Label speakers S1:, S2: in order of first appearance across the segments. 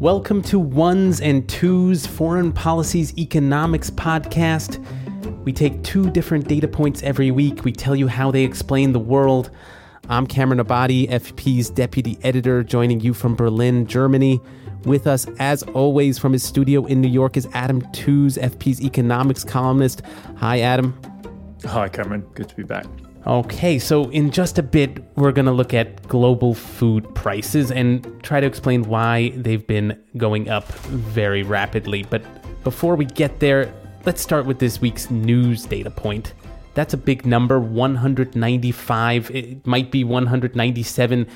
S1: Welcome to Ones and Twos Foreign Policy's Economics podcast. We take two different data points every week. We tell you how they explain the world. I'm Cameron Abadi, FP's deputy editor, joining you from Berlin, Germany. With us, as always, from his studio in New York is Adam Tooze, FP's economics columnist. Hi, Adam.
S2: Hi, Cameron. Good to be back.
S1: Okay, so in just a bit, we're going to look at global food prices and try to explain why they've been going up very rapidly. But before we get there, let's start with this week's news data point. That's a big number 195. It might be 197.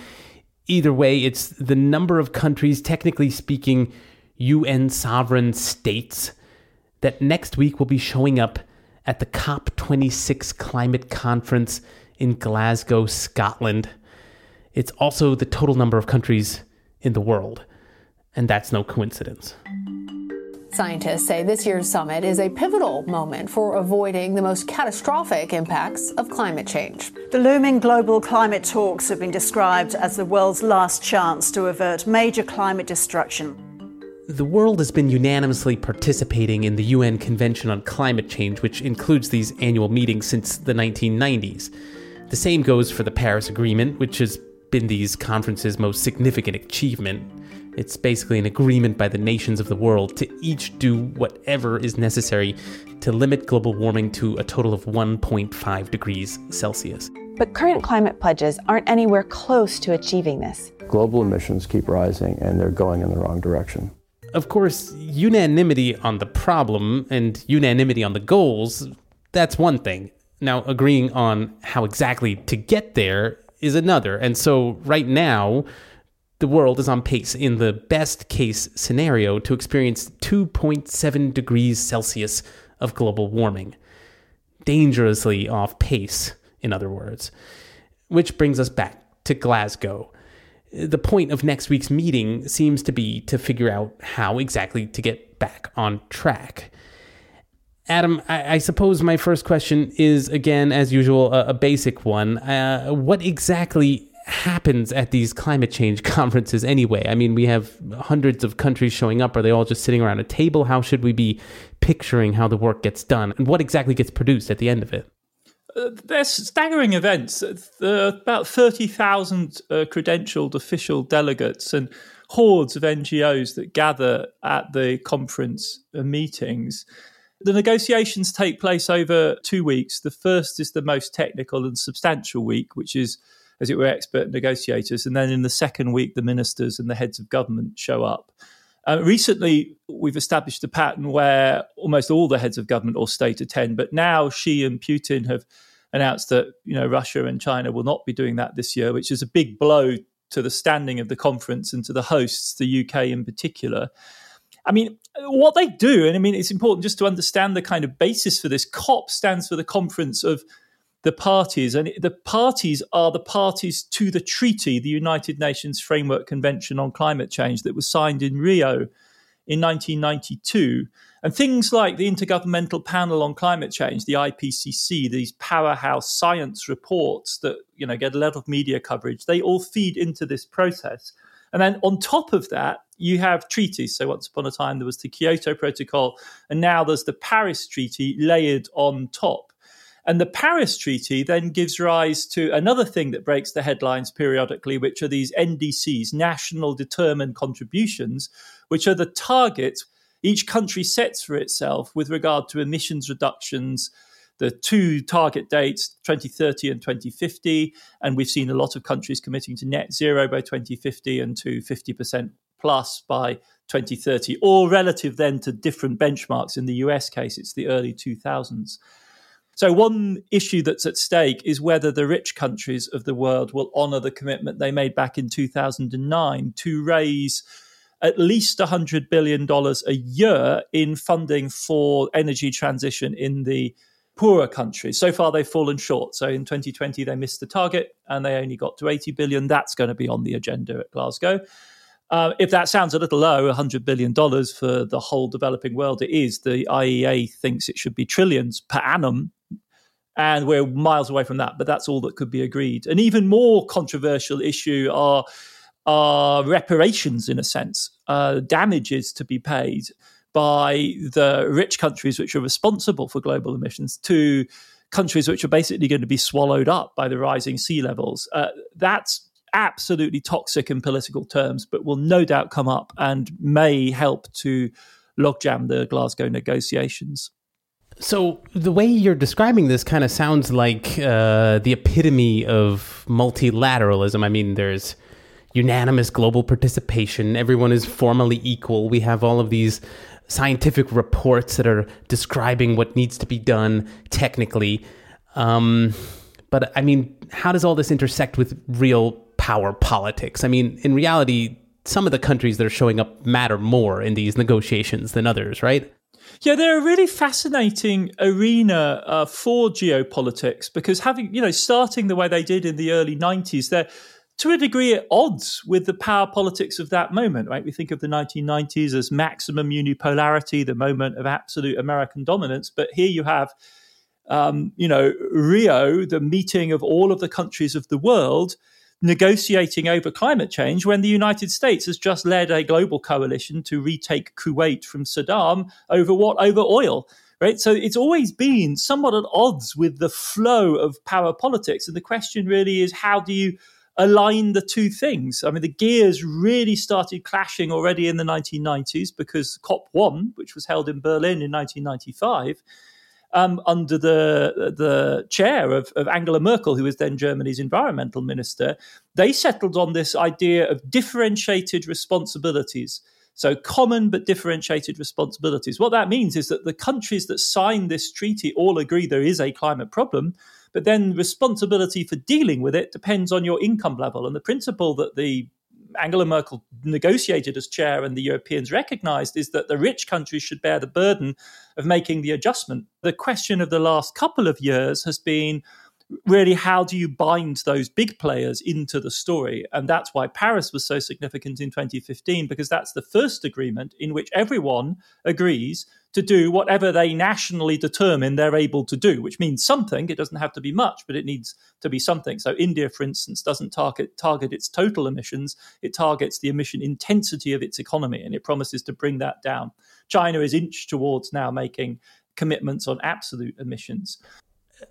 S1: Either way, it's the number of countries, technically speaking, UN sovereign states, that next week will be showing up at the COP26 climate conference in Glasgow, Scotland. It's also the total number of countries in the world, and that's no coincidence.
S3: Scientists say this year's summit is a pivotal moment for avoiding the most catastrophic impacts of climate change.
S4: The looming global climate talks have been described as the world's last chance to avert major climate destruction.
S1: The world has been unanimously participating in the UN Convention on Climate Change, which includes these annual meetings since the 1990s. The same goes for the Paris Agreement, which has been these conferences' most significant achievement. It's basically an agreement by the nations of the world to each do whatever is necessary to limit global warming to a total of 1.5 degrees Celsius.
S5: But current climate pledges aren't anywhere close to achieving this.
S6: Global emissions keep rising and they're going in the wrong direction.
S1: Of course, unanimity on the problem and unanimity on the goals, that's one thing. Now, agreeing on how exactly to get there is another. And so, right now, the world is on pace in the best case scenario to experience 2.7 degrees Celsius of global warming. Dangerously off pace, in other words. Which brings us back to Glasgow the point of next week's meeting seems to be to figure out how exactly to get back on track. Adam, I, I suppose my first question is again, as usual, a, a basic one. Uh, what exactly happens at these climate change conferences anyway? I mean, we have hundreds of countries showing up. Are they all just sitting around a table? How should we be picturing how the work gets done? And what exactly gets produced at the end of it?
S2: Uh, they're staggering events. There are about 30,000 uh, credentialed official delegates and hordes of NGOs that gather at the conference uh, meetings. The negotiations take place over two weeks. The first is the most technical and substantial week, which is, as it were, expert negotiators. And then in the second week, the ministers and the heads of government show up. Uh, recently, we've established a pattern where almost all the heads of government or state attend, but now Xi and Putin have announced that you know Russia and China will not be doing that this year, which is a big blow to the standing of the conference and to the hosts, the UK in particular. I mean, what they do, and I mean, it's important just to understand the kind of basis for this. COP stands for the Conference of the Parties, and the parties are the parties to the treaty, the United Nations Framework Convention on Climate Change, that was signed in Rio in 1992. And things like the Intergovernmental Panel on Climate Change, the IPCC, these powerhouse science reports that you know get a lot of media coverage, they all feed into this process. And then on top of that, you have treaties. So once upon a time there was the Kyoto Protocol, and now there's the Paris Treaty layered on top. And the Paris Treaty then gives rise to another thing that breaks the headlines periodically, which are these NDCs, national determined contributions, which are the targets each country sets for itself with regard to emissions reductions. The two target dates, 2030 and 2050. And we've seen a lot of countries committing to net zero by 2050 and to 50% plus by 2030, all relative then to different benchmarks. In the US case, it's the early 2000s. So, one issue that's at stake is whether the rich countries of the world will honour the commitment they made back in 2009 to raise at least $100 billion a year in funding for energy transition in the poorer countries. So far, they've fallen short. So in 2020, they missed the target and they only got to 80 billion. That's going to be on the agenda at Glasgow. Uh, if that sounds a little low, $100 billion for the whole developing world, it is. The IEA thinks it should be trillions per annum. And we're miles away from that, but that's all that could be agreed. An even more controversial issue are, are reparations, in a sense, uh, damages to be paid by the rich countries which are responsible for global emissions to countries which are basically going to be swallowed up by the rising sea levels. Uh, that's absolutely toxic in political terms, but will no doubt come up and may help to logjam the Glasgow negotiations.
S1: So the way you're describing this kind of sounds like uh, the epitome of multilateralism. I mean, there's unanimous global participation. Everyone is formally equal. We have all of these scientific reports that are describing what needs to be done technically. Um, but I mean, how does all this intersect with real power politics? I mean, in reality, some of the countries that are showing up matter more in these negotiations than others, right?
S2: Yeah, they're a really fascinating arena uh, for geopolitics because having, you know, starting the way they did in the early 90s, they're to a degree at odds with the power politics of that moment, right? We think of the 1990s as maximum unipolarity, the moment of absolute American dominance. But here you have, um, you know, Rio, the meeting of all of the countries of the world negotiating over climate change when the United States has just led a global coalition to retake Kuwait from Saddam over what? Over oil. Right. So it's always been somewhat at odds with the flow of power politics. And the question really is how do you align the two things. I mean, the gears really started clashing already in the 1990s because COP1, which was held in Berlin in 1995, um, under the the chair of, of, Angela Merkel, who was then Germany's environmental minister, they settled on this idea of differentiated responsibilities. So, common but differentiated responsibilities. What that means is that the countries that signed this treaty all agree there is a climate problem, but then responsibility for dealing with it depends on your income level. And the principle that the Angela Merkel negotiated as chair and the Europeans recognized is that the rich countries should bear the burden of making the adjustment. The question of the last couple of years has been really how do you bind those big players into the story? And that's why paris was so significant in 2015 because that's the first agreement in which everyone agrees to do whatever they nationally determine they're able to do which means something. It doesn't have to be much but it needs to be something. So india for instance doesn't target target its total emissions. It targets the emission intensity of its economy and it promises to bring that down. China is inched towards now making commitments on absolute emissions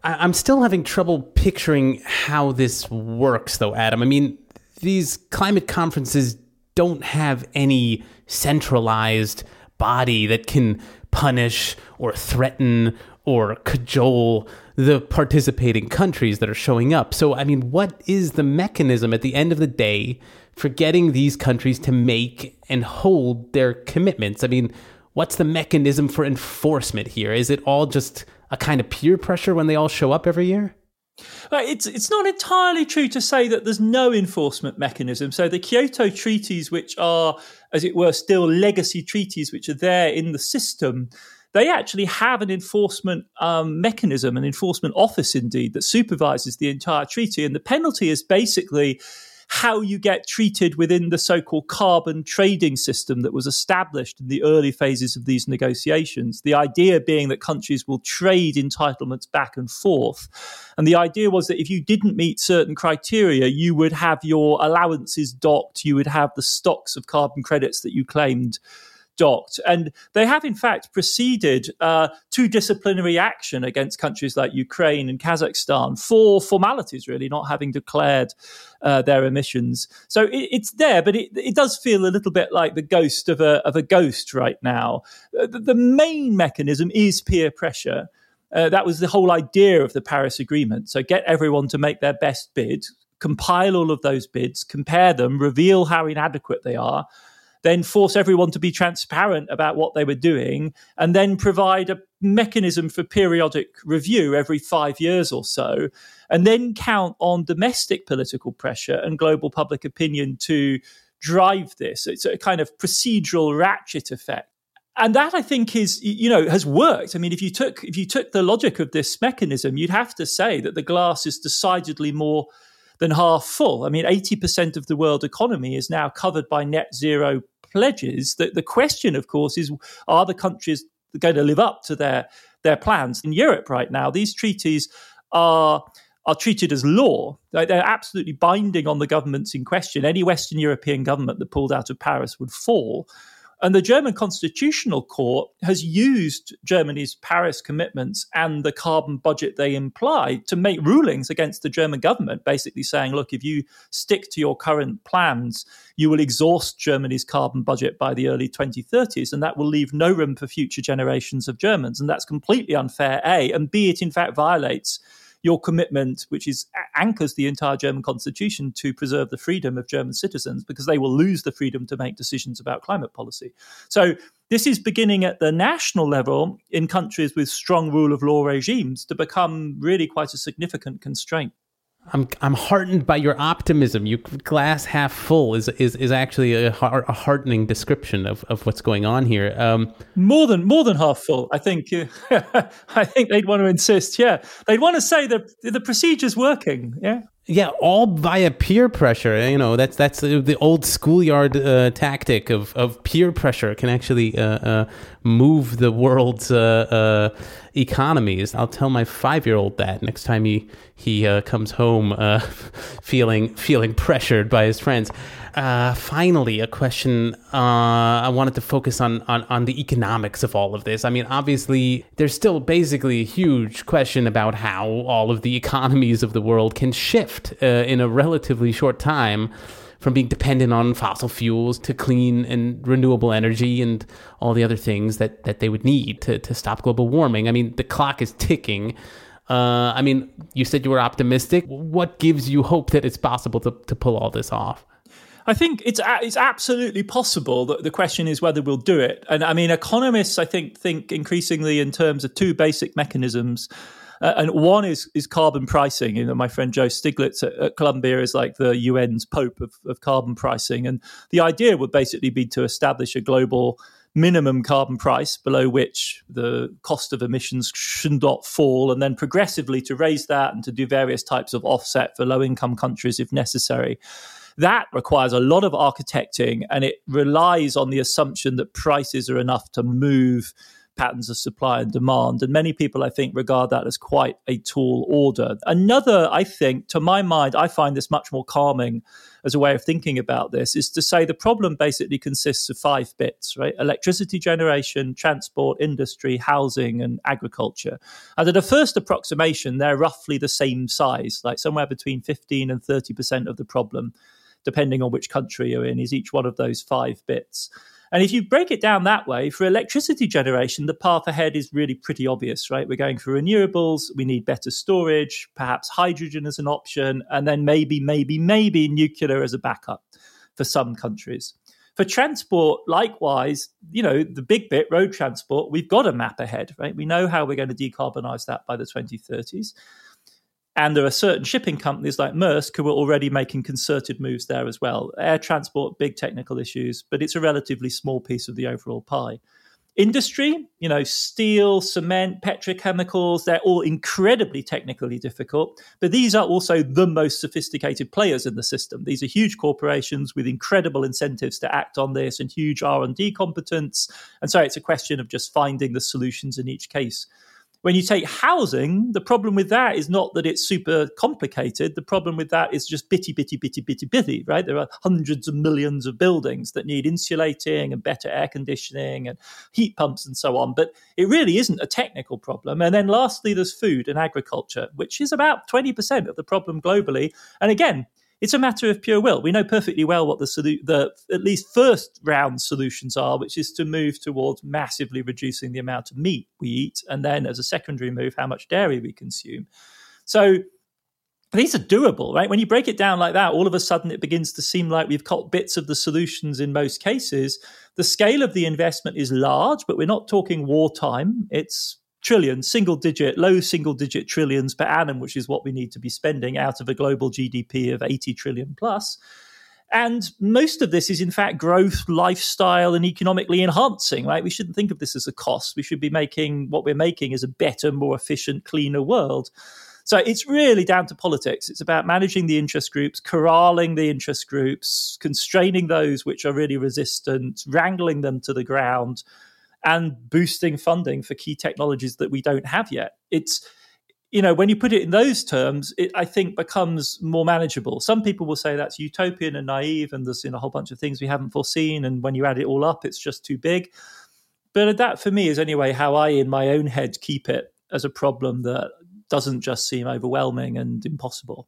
S1: I'm still having trouble picturing how this works, though, Adam. I mean, these climate conferences don't have any centralized body that can punish or threaten or cajole the participating countries that are showing up. So, I mean, what is the mechanism at the end of the day for getting these countries to make and hold their commitments? I mean, what's the mechanism for enforcement here? Is it all just a kind of peer pressure when they all show up every year?
S2: It's it's not entirely true to say that there's no enforcement mechanism. So the Kyoto treaties, which are, as it were, still legacy treaties, which are there in the system, they actually have an enforcement um, mechanism, an enforcement office, indeed, that supervises the entire treaty. And the penalty is basically how you get treated within the so called carbon trading system that was established in the early phases of these negotiations. The idea being that countries will trade entitlements back and forth. And the idea was that if you didn't meet certain criteria, you would have your allowances docked, you would have the stocks of carbon credits that you claimed docked. And they have, in fact, proceeded uh, to disciplinary action against countries like Ukraine and Kazakhstan for formalities, really, not having declared uh, their emissions. So it, it's there, but it, it, does feel a little bit like the ghost of a, of a ghost right now. Uh, the, the main mechanism is peer pressure. Uh, that was the whole idea of the Paris Agreement. So get everyone to make their best bid, compile all of those bids, compare them, reveal how inadequate they are, then force everyone to be transparent about what they were doing, and then provide a mechanism for periodic review every five years or so, and then count on domestic political pressure and global public opinion to drive this. It's a kind of procedural ratchet effect. And that I think is, you know, has worked. I mean, if you took if you took the logic of this mechanism, you'd have to say that the glass is decidedly more than half full. I mean, 80% of the world economy is now covered by net zero pledges. The, the question, of course, is are the countries going to live up to their, their plans? In Europe right now, these treaties are are treated as law. They're absolutely binding on the governments in question. Any Western European government that pulled out of Paris would fall. And the German Constitutional Court has used Germany's Paris commitments and the carbon budget they imply to make rulings against the German government, basically saying, look, if you stick to your current plans, you will exhaust Germany's carbon budget by the early 2030s, and that will leave no room for future generations of Germans. And that's completely unfair, A, and B, it in fact violates your commitment, which is anchors the entire German constitution to preserve the freedom of German citizens, because they will lose the freedom to make decisions about climate policy. So this is beginning at the national level in countries with strong rule of law regimes to become really quite a significant constraint.
S1: I'm I'm heartened by your optimism. You glass half full is is, is actually a, a heartening description of, of what's going on here. Um,
S2: more than more than half full. I think I think they'd want to insist. Yeah, they'd want to say that the procedure's working. Yeah.
S1: Yeah, all via peer pressure. You know, that's that's the old schoolyard uh, tactic of, of peer pressure can actually uh, uh, move the world's uh, uh, economies. I'll tell my five year old that next time he he uh, comes home feeling feeling pressured by his friends. Finally, a question I wanted to focus on, on on the economics of all of this. I mean, obviously, there's still basically a huge question about how all of the economies of the world can shift uh, in a relatively short time from being dependent on fossil fuels to clean and renewable energy and all the other things that, that they would need to, to stop global warming. I mean, the clock is ticking. Uh, I mean, you said you were optimistic. What gives you hope that it's possible to, to pull all this off?
S2: I think it's it's absolutely possible. That the question is whether we'll do it. And I mean, economists, I think, think increasingly in terms of two basic mechanisms. Uh, and one is is carbon pricing. You know, my friend Joe Stiglitz at, at Columbia is like the UN's pope of, of carbon pricing, and the idea would basically be to establish a global minimum carbon price below which the cost of emissions should not fall, and then progressively to raise that and to do various types of offset for low income countries if necessary. That requires a lot of architecting and it relies on the assumption that prices are enough to move patterns of supply and demand. And many people, I think, regard that as quite a tall order. Another, I think, to my mind, I find this much more calming as a way of thinking about this, is to say the problem basically consists of five bits, right? Electricity generation, transport, industry, housing, and agriculture. And at a first approximation, they're roughly the same size, like somewhere between 15 and 30% of the problem depending on which country you're in, is each one of those five bits. And if you break it down that way, for electricity generation, the path ahead is really pretty obvious, right? We're going for renewables, we need better storage, perhaps hydrogen as an option, and then maybe, maybe, maybe nuclear as a backup for some countries. For transport, likewise, you know, the big bit, road transport, we've got a map ahead, right? We know how we're going to decarbonize that by the 2030s. And there are certain shipping companies like Maersk who are already making concerted moves there as well. Air transport, big technical issues, but it's a relatively small piece of the overall pie. Industry, you know, steel, cement, petrochemicals, they're all incredibly technically difficult, but these are also the most sophisticated players in the system. These are huge corporations with incredible incentives to act on this and huge R&D competence. And so it's a question of just finding the solutions in each case. When you take housing, the problem with that is not that it's super complicated. The problem with that is just bitty, bitty, bitty, bitty, bitty, right? There are hundreds of millions of buildings that need insulating and better air conditioning and heat pumps and so on. But it really isn't a technical problem. And then lastly, there's food and agriculture, which is about 20% of the problem globally. And again, it's a matter of pure will. We know perfectly well what the, solu- the at least first round solutions are, which is to move towards massively reducing the amount of meat we eat, and then as a secondary move, how much dairy we consume. So these are doable, right? When you break it down like that, all of a sudden it begins to seem like we've got bits of the solutions in most cases. The scale of the investment is large, but we're not talking wartime. It's trillions, single digit, low single digit trillions per annum, which is what we need to be spending out of a global GDP of 80 trillion plus. And most of this is, in fact, growth, lifestyle, and economically enhancing, right? We shouldn't think of this as a cost. We should be making what we're making as a better, more efficient, cleaner world. So it's really down to politics. It's about managing the interest groups, corralling the interest groups, constraining those which are really resistant, wrangling them to the ground, and boosting funding for key technologies that we don't have yet. It's you know, when you put it in those terms, it I think becomes more manageable. Some people will say that's utopian and naive, and there's you know, a whole bunch of things we haven't foreseen, and when you add it all up, it's just too big. But that, for me, is anyway how I, in my own head, keep it as a problem that doesn't just seem overwhelming and impossible.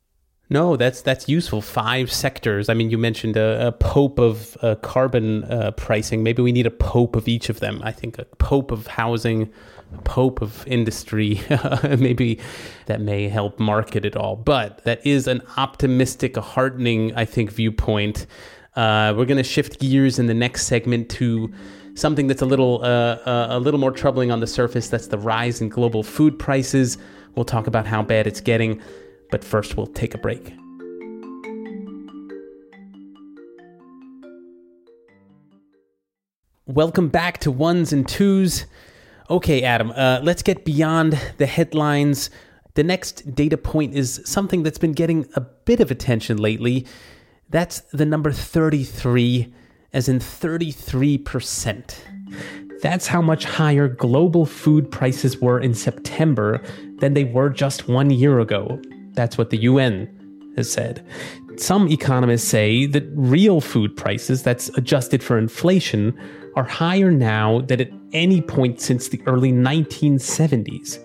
S1: No, that's that's useful. Five sectors. I mean, you mentioned a, a pope of uh, carbon uh, pricing. Maybe we need a pope of each of them. I think a pope of housing, a pope of industry. Maybe that may help market it all. But that is an optimistic, a heartening, I think, viewpoint. Uh, we're going to shift gears in the next segment to something that's a little uh, uh, a little more troubling on the surface. That's the rise in global food prices. We'll talk about how bad it's getting, but first we'll take a break. Welcome back to Ones and Twos. Okay, Adam, uh, let's get beyond the headlines. The next data point is something that's been getting a bit of attention lately. That's the number 33, as in 33%. That's how much higher global food prices were in September than they were just one year ago. That's what the UN has said. Some economists say that real food prices, that's adjusted for inflation, are higher now than at any point since the early 1970s.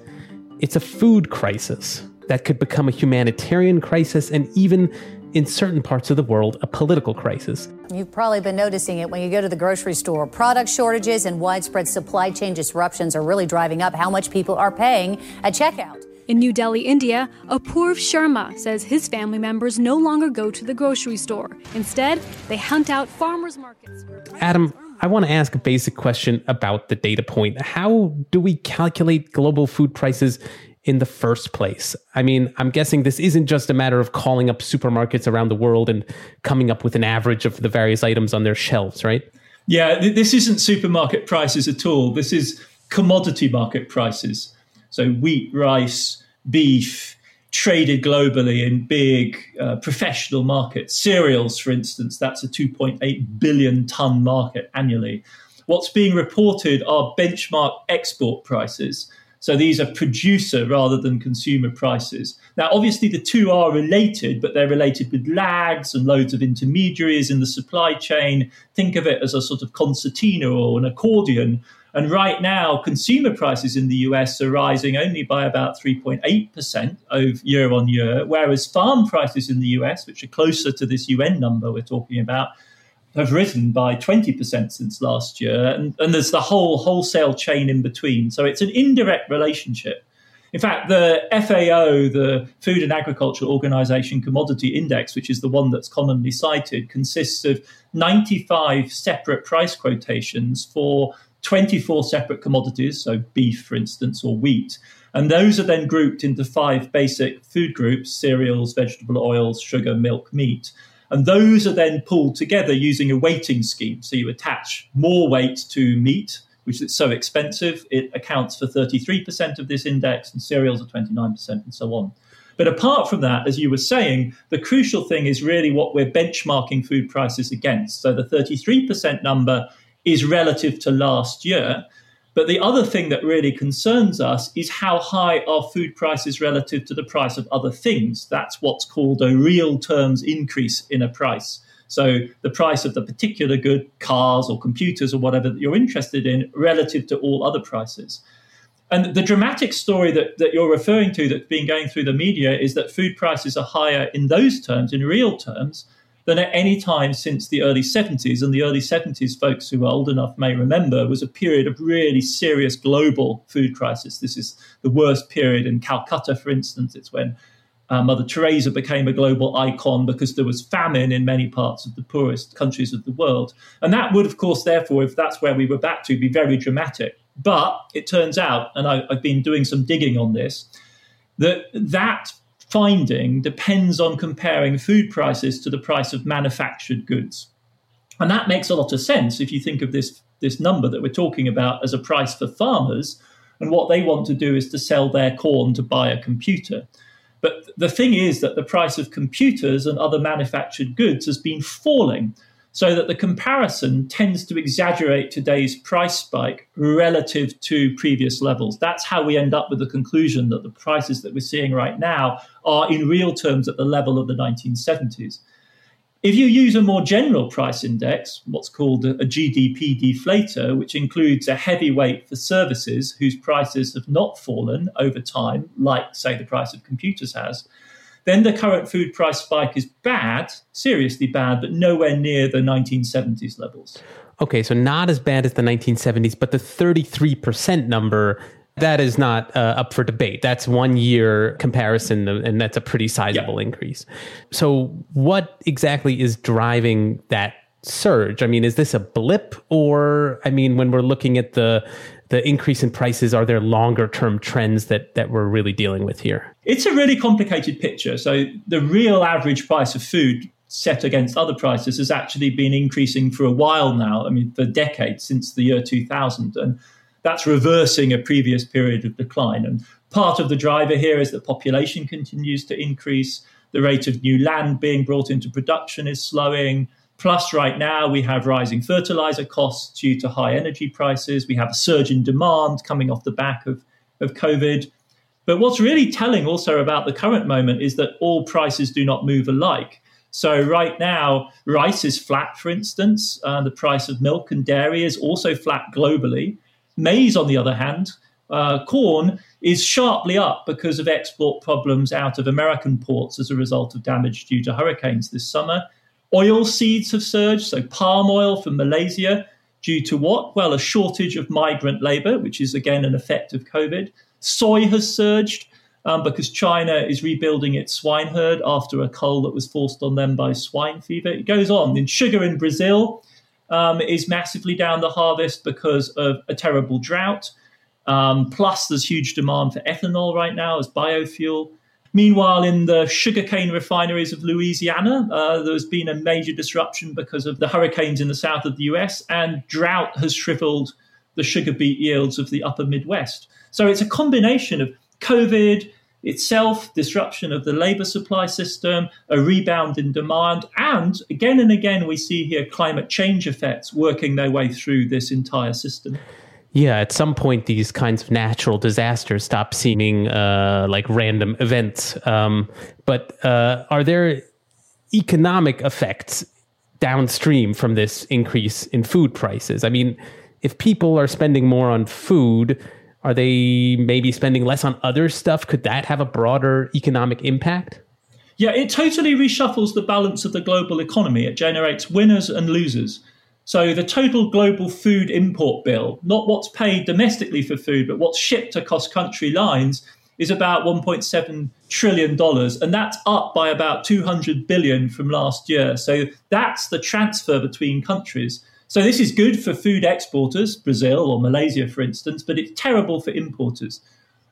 S1: It's a food crisis that could become a humanitarian crisis and even in certain parts of the world, a political crisis.
S7: You've probably been noticing it when you go to the grocery store. Product shortages and widespread supply chain disruptions are really driving up how much people are paying at checkout.
S8: In New Delhi, India, Apurv Sharma says his family members no longer go to the grocery store. Instead, they hunt out farmers markets.
S1: Adam, I want to ask a basic question about the data point. How do we calculate global food prices in the first place? I mean, I'm guessing this isn't just a matter of calling up supermarkets around the world and coming up with an average of the various items on their shelves, right?
S2: Yeah, th- this isn't supermarket prices at all. This is commodity market prices. So, wheat, rice, beef, traded globally in big uh, professional markets. Cereals, for instance, that's a 2.8 billion ton market annually. What's being reported are benchmark export prices. So these are producer rather than consumer prices. Now, obviously, the two are related, but they're related with lags and loads of intermediaries in the supply chain. Think of it as a sort of concertina or an accordion. And right now, consumer prices in the US are rising only by about 3.8% over year on year, whereas farm prices in the US, which are closer to this UN number we're talking about, have risen by 20% since last year. And, and there's the whole wholesale chain in between. So it's an indirect relationship. In fact, the FAO, the Food and Agriculture Organization Commodity Index, which is the one that's commonly cited, consists of 95 separate price quotations for 24 separate commodities, so beef, for instance, or wheat. And those are then grouped into five basic food groups cereals, vegetable oils, sugar, milk, meat. And those are then pulled together using a weighting scheme. So you attach more weight to meat, which is so expensive, it accounts for 33% of this index, and cereals are 29%, and so on. But apart from that, as you were saying, the crucial thing is really what we're benchmarking food prices against. So the 33% number is relative to last year. But the other thing that really concerns us is how high are food prices relative to the price of other things. That's what's called a real terms increase in a price. So the price of the particular good, cars or computers or whatever that you're interested in, relative to all other prices. And the dramatic story that, that you're referring to that's been going through the media is that food prices are higher in those terms, in real terms, than at any time since the early 70s. And the early 70s, folks who are old enough may remember, was a period of really serious global food crisis. This is the worst period in Calcutta, for instance. It's when Uh, Mother Teresa became a global icon because there was famine in many parts of the poorest countries of the world. And that would, of course, therefore, if that's where we were back to, be very dramatic. But it turns out, and I, I've been doing some digging on this, that that finding depends on comparing food prices to the price of manufactured goods. And that makes a lot of sense if you think of this, this number that we're talking about as a price for farmers. And what they want to do is to sell their corn to buy a computer. But the thing is that the price of computers and other manufactured goods has been falling, so that the comparison tends to exaggerate today's price spike relative to previous levels. That's how we end up with the conclusion that the prices that we're seeing right now are in real terms at the level of the 1970s. If you use a more general price index, what's called a GDP deflator, which includes a heavy weight for services whose prices have not fallen over time, like, say, the price of computers has, then the current food price spike is bad, seriously bad, but nowhere near the 1970s levels.
S1: Okay, so not as bad as the 1970s, but the 33% number that is not uh, up for debate. That's one year comparison, and that's a pretty sizable yeah. increase. So, what exactly is driving that surge? I mean, is this a blip, or I mean, when we're looking at the the increase in prices, are there longer term trends that that we're really dealing with here?
S2: It's a really complicated picture. So, the real average price of food set against other prices has actually been increasing for a while now. I mean, for decades since the year 2000, and that's reversing a previous period of decline. And part of the driver here is that population continues to increase. The rate of new land being brought into production is slowing. Plus, right now, we have rising fertilizer costs due to high energy prices. We have a surge in demand coming off the back of, of COVID. But what's really telling also about the current moment is that all prices do not move alike. So, right now, rice is flat, for instance. Uh, the price of milk and dairy is also flat globally. Maize, on the other hand, uh, corn is sharply up because of export problems out of American ports as a result of damage due to hurricanes this summer. Oil seeds have surged, so palm oil from Malaysia, due to what? Well, a shortage of migrant labor, which is again an effect of COVID. Soy has surged um, because China is rebuilding its swine herd after a cull that was forced on them by swine fever. It goes on. In sugar in Brazil, um, is massively down the harvest because of a terrible drought. Um, plus, there's huge demand for ethanol right now as biofuel. Meanwhile, in the sugarcane refineries of Louisiana, uh, there's been a major disruption because of the hurricanes in the south of the US, and drought has shriveled the sugar beet yields of the upper Midwest. So it's a combination of COVID, itself, disruption of the labor supply system, a rebound in demand, and again and again, we see here climate change effects working their way through this entire system.
S1: Yeah, at some point, these kinds of natural disasters stop seeming uh, like random events. Um, but uh, are there economic effects downstream from this increase in food prices? I mean, if people are spending more on food, are they maybe spending less on other stuff? Could that have a broader economic impact?
S2: Yeah, it totally reshuffles the balance of the global economy. It generates winners and losers. So the total global food import bill, not what's paid domestically for food, but what's shipped across country lines, is about 1.7 trillion dollars, and that's up by about 200 billion from last year. So that's the transfer between countries. So this is good for food exporters, Brazil or Malaysia, for instance, but it's terrible for importers.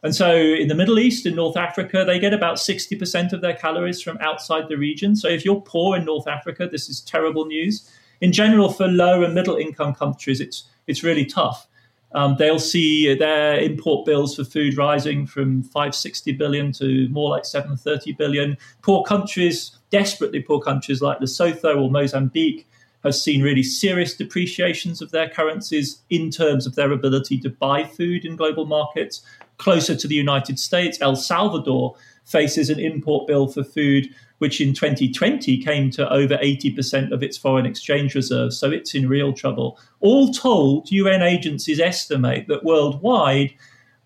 S2: And so in the Middle East, in North Africa, they get about 60% of their calories from outside the region. So if you're poor in North Africa, this is terrible news. In general, for low and middle income countries, it's, it's really tough. Um, they'll see their import bills for food rising from 560 billion to more like 730 billion. Poor countries, desperately poor countries like Lesotho or Mozambique, has seen really serious depreciations of their currencies in terms of their ability to buy food in global markets. Closer to the United States, El Salvador faces an import bill for food which in 2020 came to over 80% of its foreign exchange reserves. So it's in real trouble. All told, UN agencies estimate that worldwide,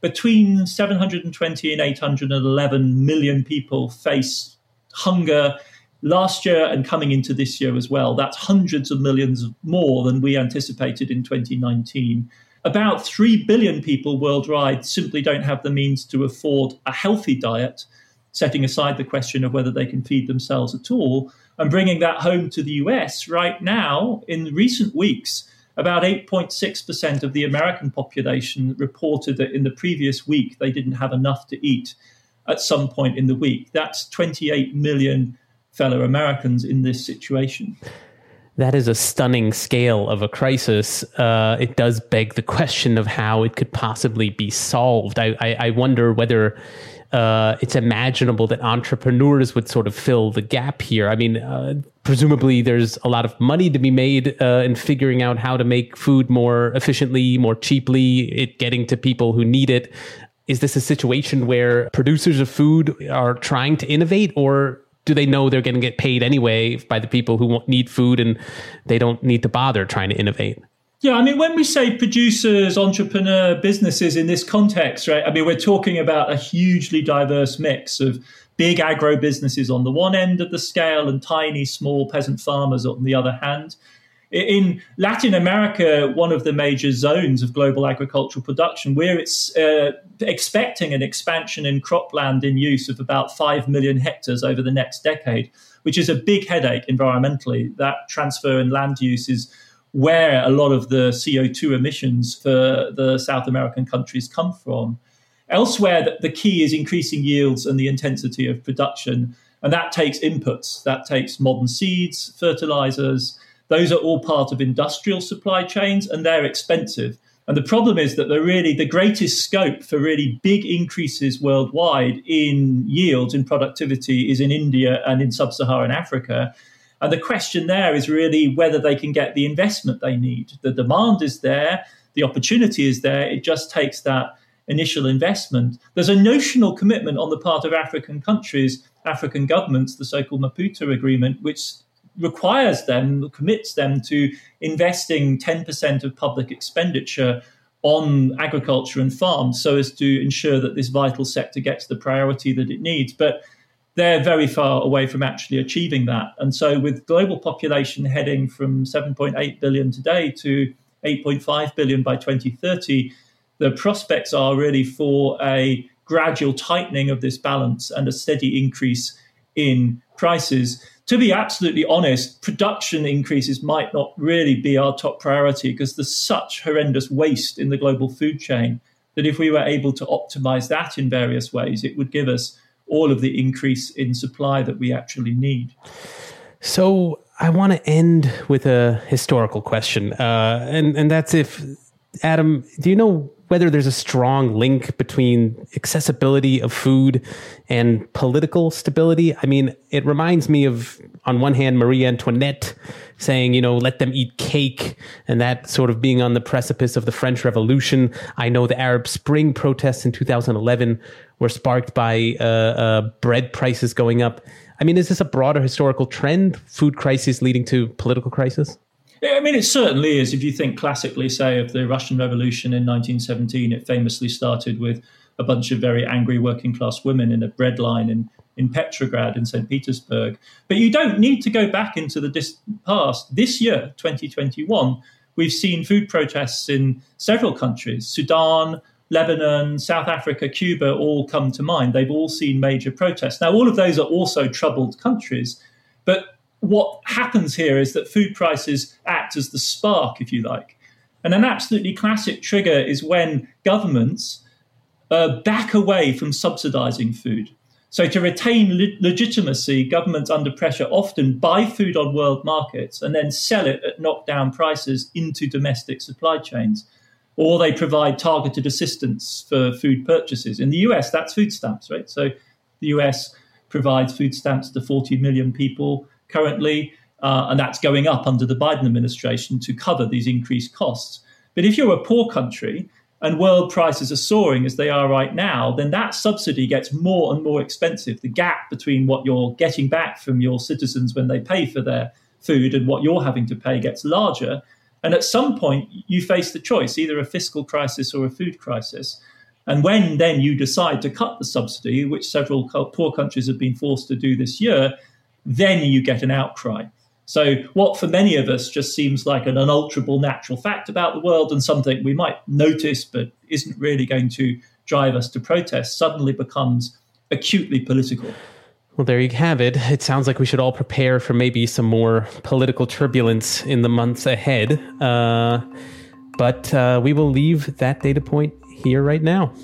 S2: between 720 and 811 million people face hunger last year and coming into this year as well. That's hundreds of millions more than we anticipated in 2019. About 3 billion people worldwide simply don't have the means to afford a healthy diet. Setting aside the question of whether they can feed themselves at all, and bringing that home to the US right now, in recent weeks, about 8.6% of the American population reported that in the previous week they didn't have enough to eat at some point in the week. That's 28 million fellow Americans in this situation.
S1: That is a stunning scale of a crisis. Uh, it does beg the question of how it could possibly be solved. I, I, I wonder whether uh, it's imaginable that entrepreneurs would sort of fill the gap here. I mean, uh, presumably there's a lot of money to be made uh, in figuring out how to make food more efficiently, more cheaply, it getting to people who need it. Is this a situation where producers of food are trying to innovate, or do they know they're going to get paid anyway by the people who need food and they don't need to bother trying to innovate?
S2: Yeah, I mean, when we say producers, entrepreneur, businesses in this context, right, I mean, we're talking about a hugely diverse mix of big agro businesses on the one end of the scale and tiny, small peasant farmers on the other hand. In Latin America, one of the major zones of global agricultural production, we're uh, expecting an expansion in cropland in use of about 5 million hectares over the next decade, which is a big headache environmentally. That transfer in land use is where a lot of the CO2 emissions for the South American countries come from. Elsewhere, the key is increasing yields and the intensity of production. And that takes inputs, that takes modern seeds, fertilizers, those are all part of industrial supply chains and they're expensive. And the problem is that the really the greatest scope for really big increases worldwide in yields and productivity is in India and in sub-Saharan Africa. And the question there is really whether they can get the investment they need. The demand is there, the opportunity is there. It just takes that initial investment. There's a notional commitment on the part of African countries, African governments, the so-called Maputo Agreement, which requires them, commits them to investing 10% of public expenditure on agriculture and farms so as to ensure that this vital sector gets the priority that it needs. But they're very far away from actually achieving that. And so, with global population heading from 7.8 billion today to 8.5 billion by 2030, the prospects are really for a gradual tightening of this balance and a steady increase in prices to be absolutely honest, production increases might not really be our top priority because there's such horrendous waste in the global food chain that if we were able to optimize that in various ways, it would give us all of the increase in supply that we actually need.
S1: So I want to end with a historical question, uh, and and that's if Adam, do you know whether there's a strong link between accessibility of food and political stability. I mean, it reminds me of, on one hand, Marie Antoinette saying, you know, let them eat cake, and that sort of being on the precipice of the French Revolution. I know the Arab Spring protests in 2011 were sparked by uh, uh, bread prices going up. I mean, is this a broader historical trend, food crisis leading to political crisis?
S2: I mean, it certainly is. If you think classically, say, of the Russian Revolution in 1917, it famously started with a bunch of very angry working class women in a bread line in, in Petrograd in St. Petersburg. But you don't need to go back into the past. This year, 2021, we've seen food protests in several countries Sudan, Lebanon, South Africa, Cuba all come to mind. They've all seen major protests. Now, all of those are also troubled countries. But what happens here is that food prices act as the spark, if you like. And an absolutely classic trigger is when governments uh, back away from subsidizing food. So, to retain le- legitimacy, governments under pressure often buy food on world markets and then sell it at knockdown prices into domestic supply chains. Or they provide targeted assistance for food purchases. In the US, that's food stamps, right? So, the US provides food stamps to 40 million people currently, uh, and that's going up under the Biden administration to cover these increased costs. But if you're a poor country and world prices are soaring as they are right now, then that subsidy gets more and more expensive. The gap between what you're getting back from your citizens when they pay for their food and what you're having to pay gets larger. And at some point, you face the choice either a fiscal crisis or a food crisis. And when then you decide to cut the subsidy, which several poor countries have been forced to do this year, then you get an outcry. So, what for many of us just seems like an unalterable natural fact about the world and something we might notice but isn't really going to drive us to protest suddenly becomes acutely political.
S1: Well, there you have it. It sounds like we should all prepare for maybe some more political turbulence in the months ahead. Uh, but uh, we will leave that data point here right now.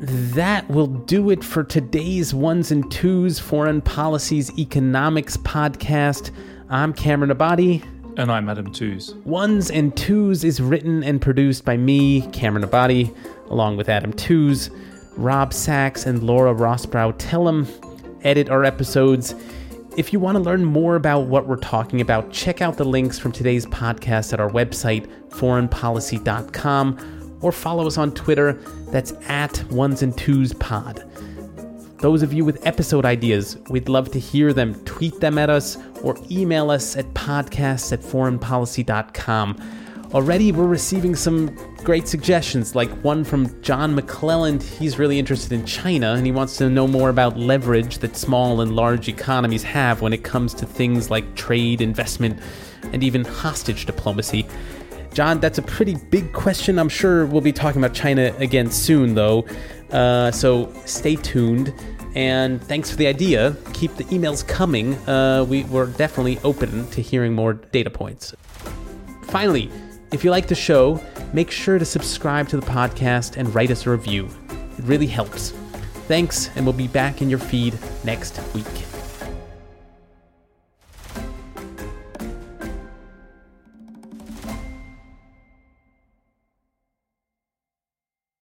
S1: That will do it for today's Ones and Twos Foreign Policy's Economics podcast. I'm Cameron Abadi.
S2: And I'm Adam Tooze.
S1: Ones and Twos is written and produced by me, Cameron Abadi, along with Adam Tooze. Rob Sachs and Laura Rosbrow Telem edit our episodes. If you want to learn more about what we're talking about, check out the links from today's podcast at our website, foreignpolicy.com, or follow us on Twitter. That's at Ones and Tooze Pod. Those of you with episode ideas, we'd love to hear them. Tweet them at us or email us at podcasts at foreignpolicy.com. Already, we're receiving some great suggestions, like one from John McClelland. He's really interested in China and he wants to know more about leverage that small and large economies have when it comes to things like trade, investment, and even hostage diplomacy. John, that's a pretty big question. I'm sure we'll be talking about China again soon, though. Uh, so stay tuned. And thanks for the idea. Keep the emails coming. Uh, we, we're definitely open to hearing more data points. Finally, if you like the show, make sure to subscribe to the podcast and write us a review. It really helps. Thanks, and we'll be back in your feed next week.